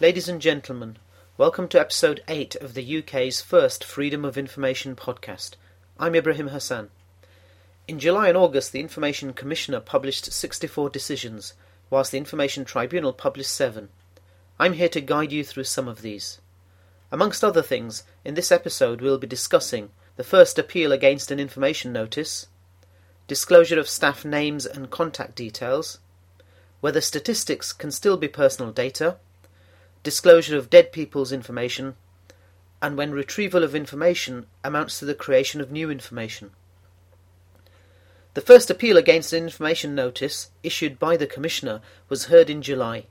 Ladies and gentlemen, welcome to episode 8 of the UK's first Freedom of Information podcast. I'm Ibrahim Hasan. In July and August, the Information Commissioner published 64 decisions, whilst the Information Tribunal published 7. I'm here to guide you through some of these. Amongst other things, in this episode we'll be discussing the first appeal against an information notice, disclosure of staff names and contact details, whether statistics can still be personal data, disclosure of dead people's information, and when retrieval of information amounts to the creation of new information. The first appeal against an information notice issued by the Commissioner was heard in July.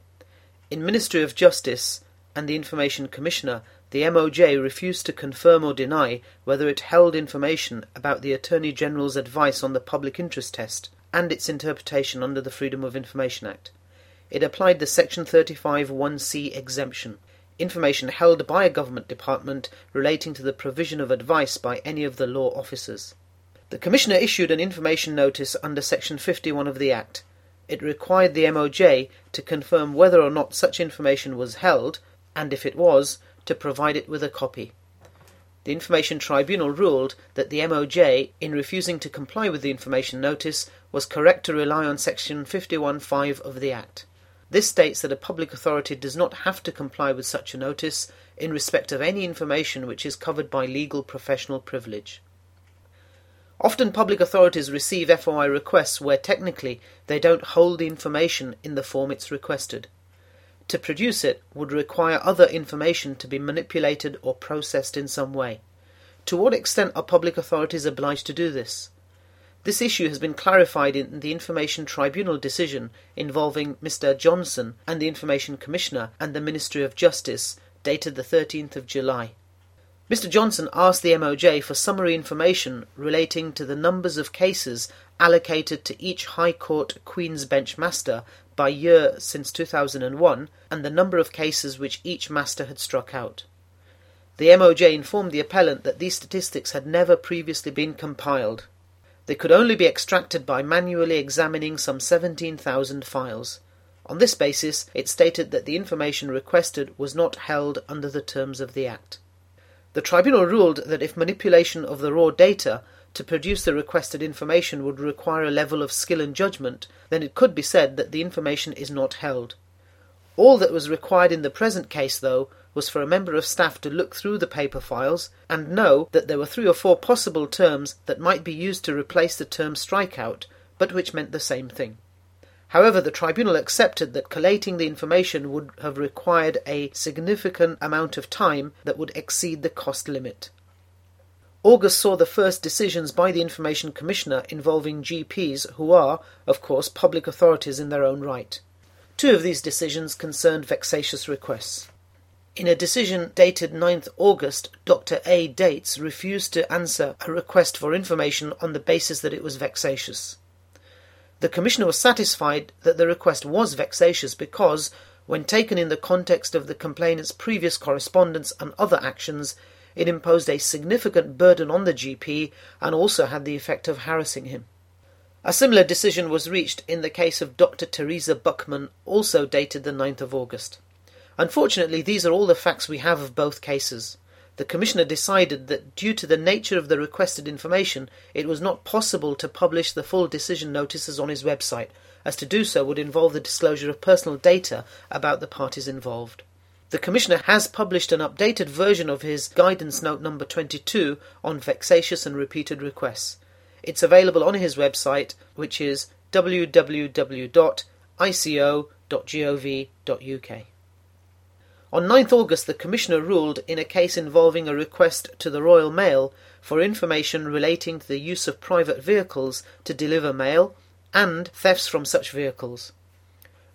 In Ministry of Justice and the Information Commissioner, the MOJ refused to confirm or deny whether it held information about the Attorney General's advice on the public interest test and its interpretation under the Freedom of Information Act it applied the Section 35 1c exemption, information held by a government department relating to the provision of advice by any of the law officers. The Commissioner issued an information notice under Section 51 of the Act. It required the MOJ to confirm whether or not such information was held, and if it was, to provide it with a copy. The Information Tribunal ruled that the MOJ, in refusing to comply with the information notice, was correct to rely on Section 51.5 of the Act. This states that a public authority does not have to comply with such a notice in respect of any information which is covered by legal professional privilege. Often public authorities receive FOI requests where technically they don't hold the information in the form it's requested. To produce it would require other information to be manipulated or processed in some way. To what extent are public authorities obliged to do this? This issue has been clarified in the Information Tribunal decision involving Mr. Johnson and the Information Commissioner and the Ministry of Justice, dated the 13th of July. Mr. Johnson asked the MOJ for summary information relating to the numbers of cases allocated to each High Court Queen's Bench Master by year since 2001 and the number of cases which each master had struck out. The MOJ informed the appellant that these statistics had never previously been compiled. They could only be extracted by manually examining some 17,000 files. On this basis, it stated that the information requested was not held under the terms of the Act. The tribunal ruled that if manipulation of the raw data to produce the requested information would require a level of skill and judgment, then it could be said that the information is not held. All that was required in the present case, though, was for a member of staff to look through the paper files and know that there were three or four possible terms that might be used to replace the term strikeout, but which meant the same thing. However, the tribunal accepted that collating the information would have required a significant amount of time that would exceed the cost limit. August saw the first decisions by the Information Commissioner involving GPs, who are, of course, public authorities in their own right. Two of these decisions concerned vexatious requests. In a decision dated 9th August, Dr. A. Dates refused to answer a request for information on the basis that it was vexatious. The Commissioner was satisfied that the request was vexatious because, when taken in the context of the complainant's previous correspondence and other actions, it imposed a significant burden on the GP and also had the effect of harassing him. A similar decision was reached in the case of Dr. Teresa Buckman, also dated the 9th of August. Unfortunately, these are all the facts we have of both cases. The Commissioner decided that due to the nature of the requested information, it was not possible to publish the full decision notices on his website, as to do so would involve the disclosure of personal data about the parties involved. The Commissioner has published an updated version of his Guidance Note number 22 on vexatious and repeated requests. It's available on his website, which is www.ico.gov.uk. On 9th August, the Commissioner ruled in a case involving a request to the Royal Mail for information relating to the use of private vehicles to deliver mail and thefts from such vehicles.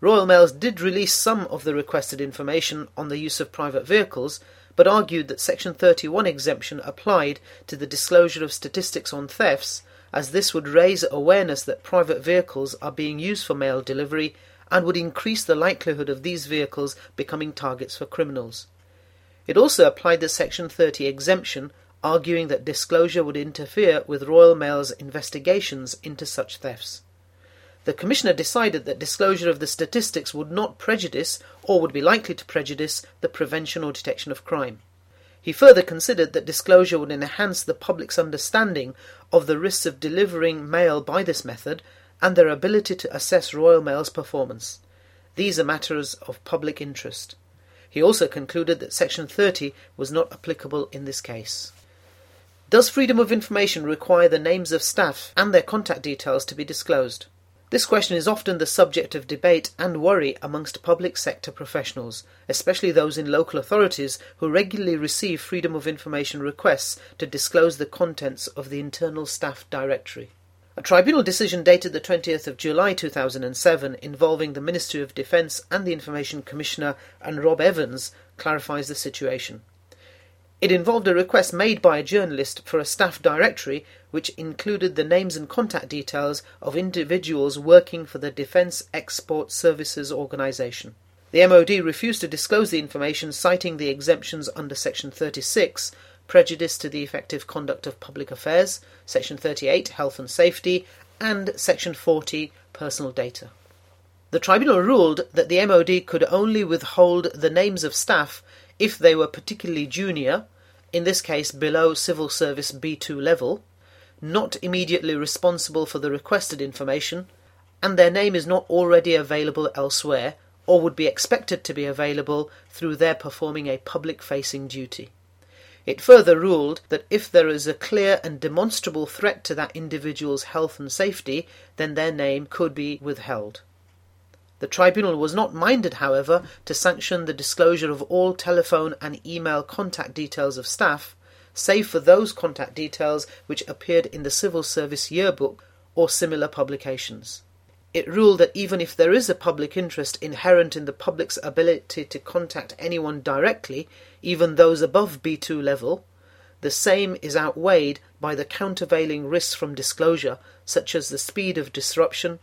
Royal Mails did release some of the requested information on the use of private vehicles, but argued that Section 31 exemption applied to the disclosure of statistics on thefts, as this would raise awareness that private vehicles are being used for mail delivery and would increase the likelihood of these vehicles becoming targets for criminals. It also applied the Section 30 exemption, arguing that disclosure would interfere with Royal Mail's investigations into such thefts. the Commissioner decided that disclosure of the statistics would not prejudice, or would be likely to prejudice, the prevention or detection of crime. He further considered that disclosure would enhance the public's understanding of the risks of delivering mail by this method and their ability to assess Royal Mail's performance. These are matters of public interest. He also concluded that Section 30 was not applicable in this case. Does freedom of information require the names of staff and their contact details to be disclosed? This question is often the subject of debate and worry amongst public sector professionals, especially those in local authorities who regularly receive freedom of information requests to disclose the contents of the internal staff directory. A tribunal decision dated the 20th of July 2007 involving the Ministry of Defence and the Information Commissioner and Rob Evans clarifies the situation. It involved a request made by a journalist for a staff directory which included the names and contact details of individuals working for the Defence Export Services Organisation. The MOD refused to disclose the information, citing the exemptions under Section 36 prejudice to the effective conduct of public affairs, Section 38 health and safety, and Section 40 personal data. The tribunal ruled that the MOD could only withhold the names of staff if they were particularly junior, in this case below civil service B2 level, not immediately responsible for the requested information, and their name is not already available elsewhere or would be expected to be available through their performing a public facing duty. It further ruled that if there is a clear and demonstrable threat to that individual's health and safety, then their name could be withheld. The tribunal was not minded, however, to sanction the disclosure of all telephone and email contact details of staff, save for those contact details which appeared in the Civil Service Yearbook or similar publications. It ruled that even if there is a public interest inherent in the public's ability to contact anyone directly, even those above B2 level, the same is outweighed by the countervailing risks from disclosure, such as the speed of disruption,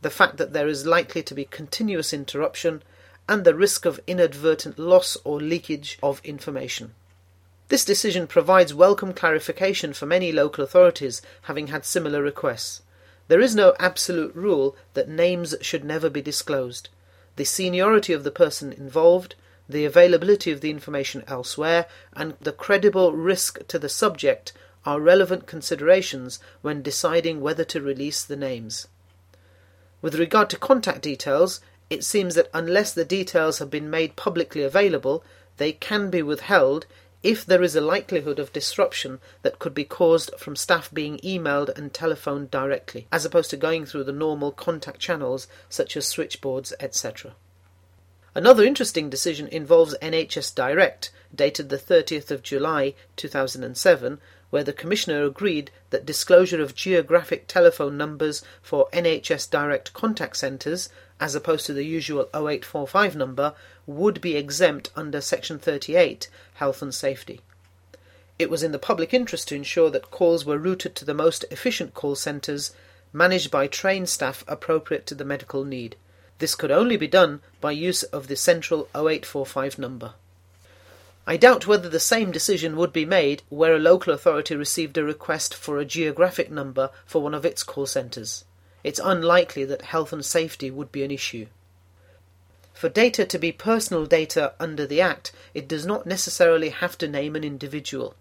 the fact that there is likely to be continuous interruption, and the risk of inadvertent loss or leakage of information. This decision provides welcome clarification for many local authorities having had similar requests. There is no absolute rule that names should never be disclosed. The seniority of the person involved, the availability of the information elsewhere, and the credible risk to the subject are relevant considerations when deciding whether to release the names. With regard to contact details, it seems that unless the details have been made publicly available, they can be withheld if there is a likelihood of disruption that could be caused from staff being emailed and telephoned directly, as opposed to going through the normal contact channels such as switchboards, etc. Another interesting decision involves NHS Direct, dated the 30th of July 2007, where the Commissioner agreed that disclosure of geographic telephone numbers for NHS Direct contact centres, as opposed to the usual 0845 number, would be exempt under Section 38 Health and Safety. It was in the public interest to ensure that calls were routed to the most efficient call centres, managed by trained staff appropriate to the medical need. This could only be done by use of the central 0845 number. I doubt whether the same decision would be made where a local authority received a request for a geographic number for one of its call centres. It's unlikely that health and safety would be an issue. For data to be personal data under the Act, it does not necessarily have to name an individual.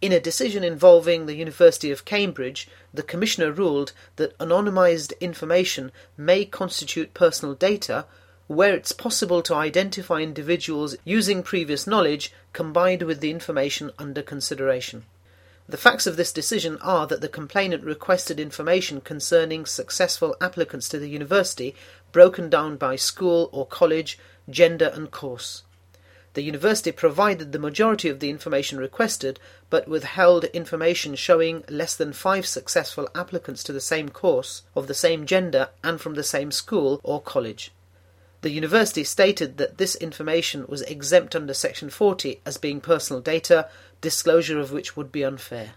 In a decision involving the University of Cambridge, the Commissioner ruled that anonymised information may constitute personal data where it's possible to identify individuals using previous knowledge combined with the information under consideration. The facts of this decision are that the complainant requested information concerning successful applicants to the university broken down by school or college, gender, and course. The university provided the majority of the information requested, but withheld information showing less than five successful applicants to the same course, of the same gender, and from the same school or college. The university stated that this information was exempt under Section 40 as being personal data, disclosure of which would be unfair.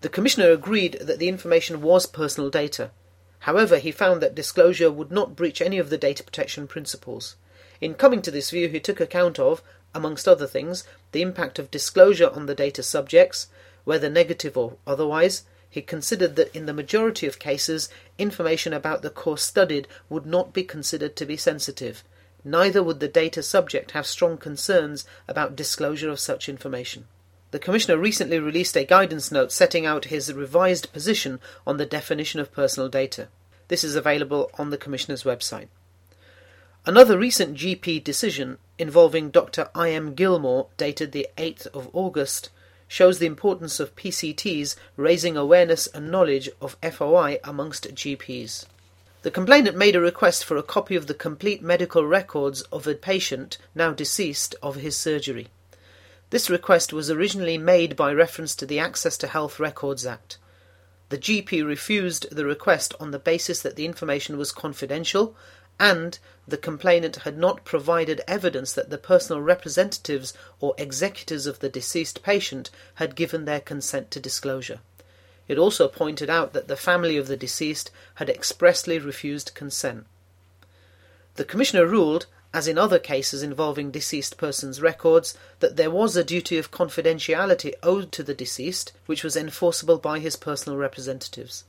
The Commissioner agreed that the information was personal data. However, he found that disclosure would not breach any of the data protection principles. In coming to this view, he took account of, amongst other things, the impact of disclosure on the data subjects, whether negative or otherwise, he considered that in the majority of cases, information about the course studied would not be considered to be sensitive. Neither would the data subject have strong concerns about disclosure of such information. The Commissioner recently released a guidance note setting out his revised position on the definition of personal data. This is available on the Commissioner's website. Another recent GP decision involving Dr. I. M. Gilmore, dated the 8th of August, shows the importance of PCTs raising awareness and knowledge of FOI amongst GPs. The complainant made a request for a copy of the complete medical records of a patient now deceased of his surgery. This request was originally made by reference to the Access to Health Records Act. The GP refused the request on the basis that the information was confidential and the complainant had not provided evidence that the personal representatives or executors of the deceased patient had given their consent to disclosure. It also pointed out that the family of the deceased had expressly refused consent. The Commissioner ruled, as in other cases involving deceased persons' records, that there was a duty of confidentiality owed to the deceased, which was enforceable by his personal representatives.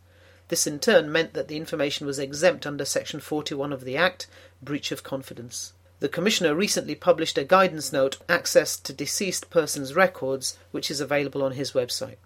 This in turn meant that the information was exempt under Section 41 of the Act, breach of confidence. The Commissioner recently published a guidance note, Access to Deceased Persons' Records, which is available on his website.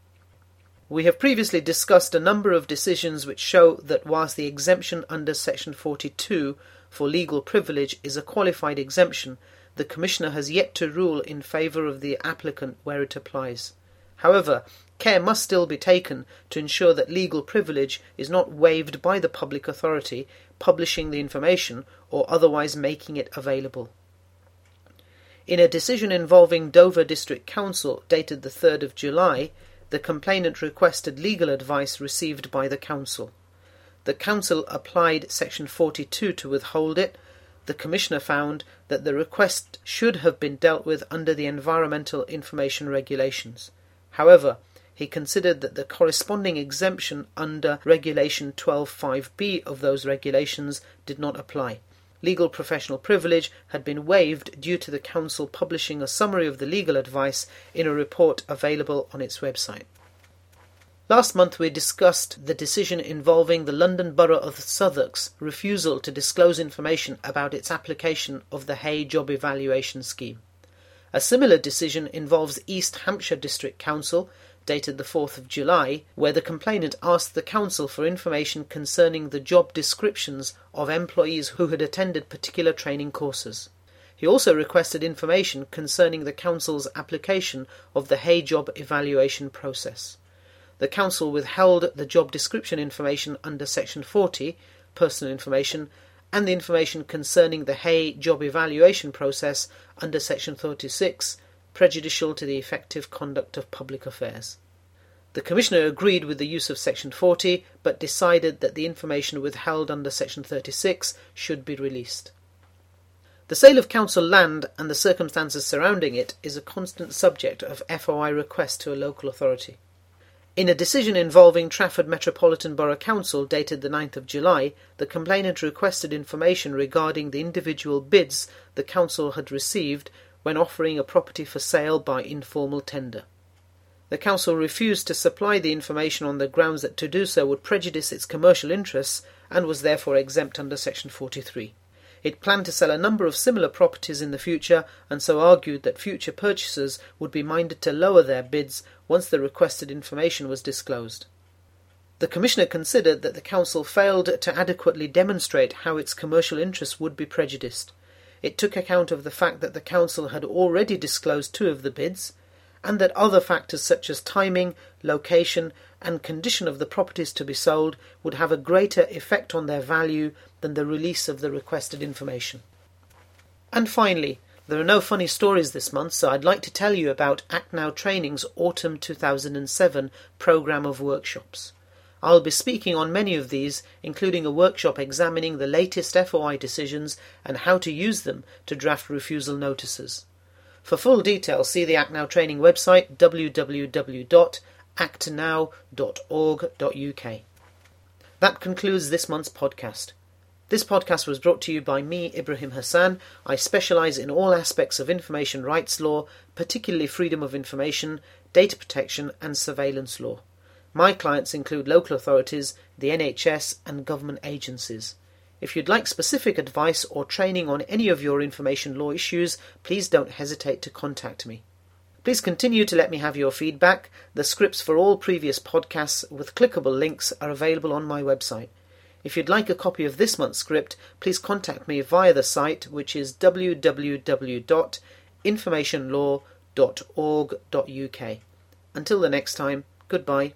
We have previously discussed a number of decisions which show that whilst the exemption under Section 42 for legal privilege is a qualified exemption, the Commissioner has yet to rule in favour of the applicant where it applies. However, care must still be taken to ensure that legal privilege is not waived by the public authority publishing the information or otherwise making it available. In a decision involving Dover District Council dated the 3rd of July, the complainant requested legal advice received by the council. The council applied section 42 to withhold it. The commissioner found that the request should have been dealt with under the environmental information regulations. However, he considered that the corresponding exemption under Regulation 12.5b of those regulations did not apply. Legal professional privilege had been waived due to the Council publishing a summary of the legal advice in a report available on its website. Last month we discussed the decision involving the London Borough of Southwark's refusal to disclose information about its application of the Hay Job Evaluation Scheme. A similar decision involves East Hampshire District Council, dated the 4th of July, where the complainant asked the council for information concerning the job descriptions of employees who had attended particular training courses. He also requested information concerning the council's application of the Hay job evaluation process. The council withheld the job description information under section 40, personal information, and the information concerning the Hay job evaluation process under section 36, prejudicial to the effective conduct of public affairs. The Commissioner agreed with the use of Section 40, but decided that the information withheld under Section 36 should be released. The sale of council land and the circumstances surrounding it is a constant subject of FOI request to a local authority. In a decision involving Trafford Metropolitan Borough Council dated the 9th of July, the complainant requested information regarding the individual bids the council had received when offering a property for sale by informal tender. The council refused to supply the information on the grounds that to do so would prejudice its commercial interests and was therefore exempt under Section 43. It planned to sell a number of similar properties in the future and so argued that future purchasers would be minded to lower their bids once the requested information was disclosed. The Commissioner considered that the Council failed to adequately demonstrate how its commercial interests would be prejudiced. It took account of the fact that the Council had already disclosed two of the bids, and that other factors such as timing, location, and condition of the properties to be sold would have a greater effect on their value than the release of the requested information. And finally, there are no funny stories this month, so I'd like to tell you about Act Now Training's Autumn 2007 programme of workshops. I'll be speaking on many of these, including a workshop examining the latest FOI decisions and how to use them to draft refusal notices. For full details, see the Act Now training website www.actnow.org.uk. That concludes this month's podcast. This podcast was brought to you by me, Ibrahim Hasan. I specialise in all aspects of information rights law, particularly freedom of information, data protection, and surveillance law. My clients include local authorities, the NHS, and government agencies. If you'd like specific advice or training on any of your information law issues, please don't hesitate to contact me. Please continue to let me have your feedback. The scripts for all previous podcasts with clickable links are available on my website. If you'd like a copy of this month's script, please contact me via the site, which is www.informationlaw.org.uk. Until the next time, goodbye.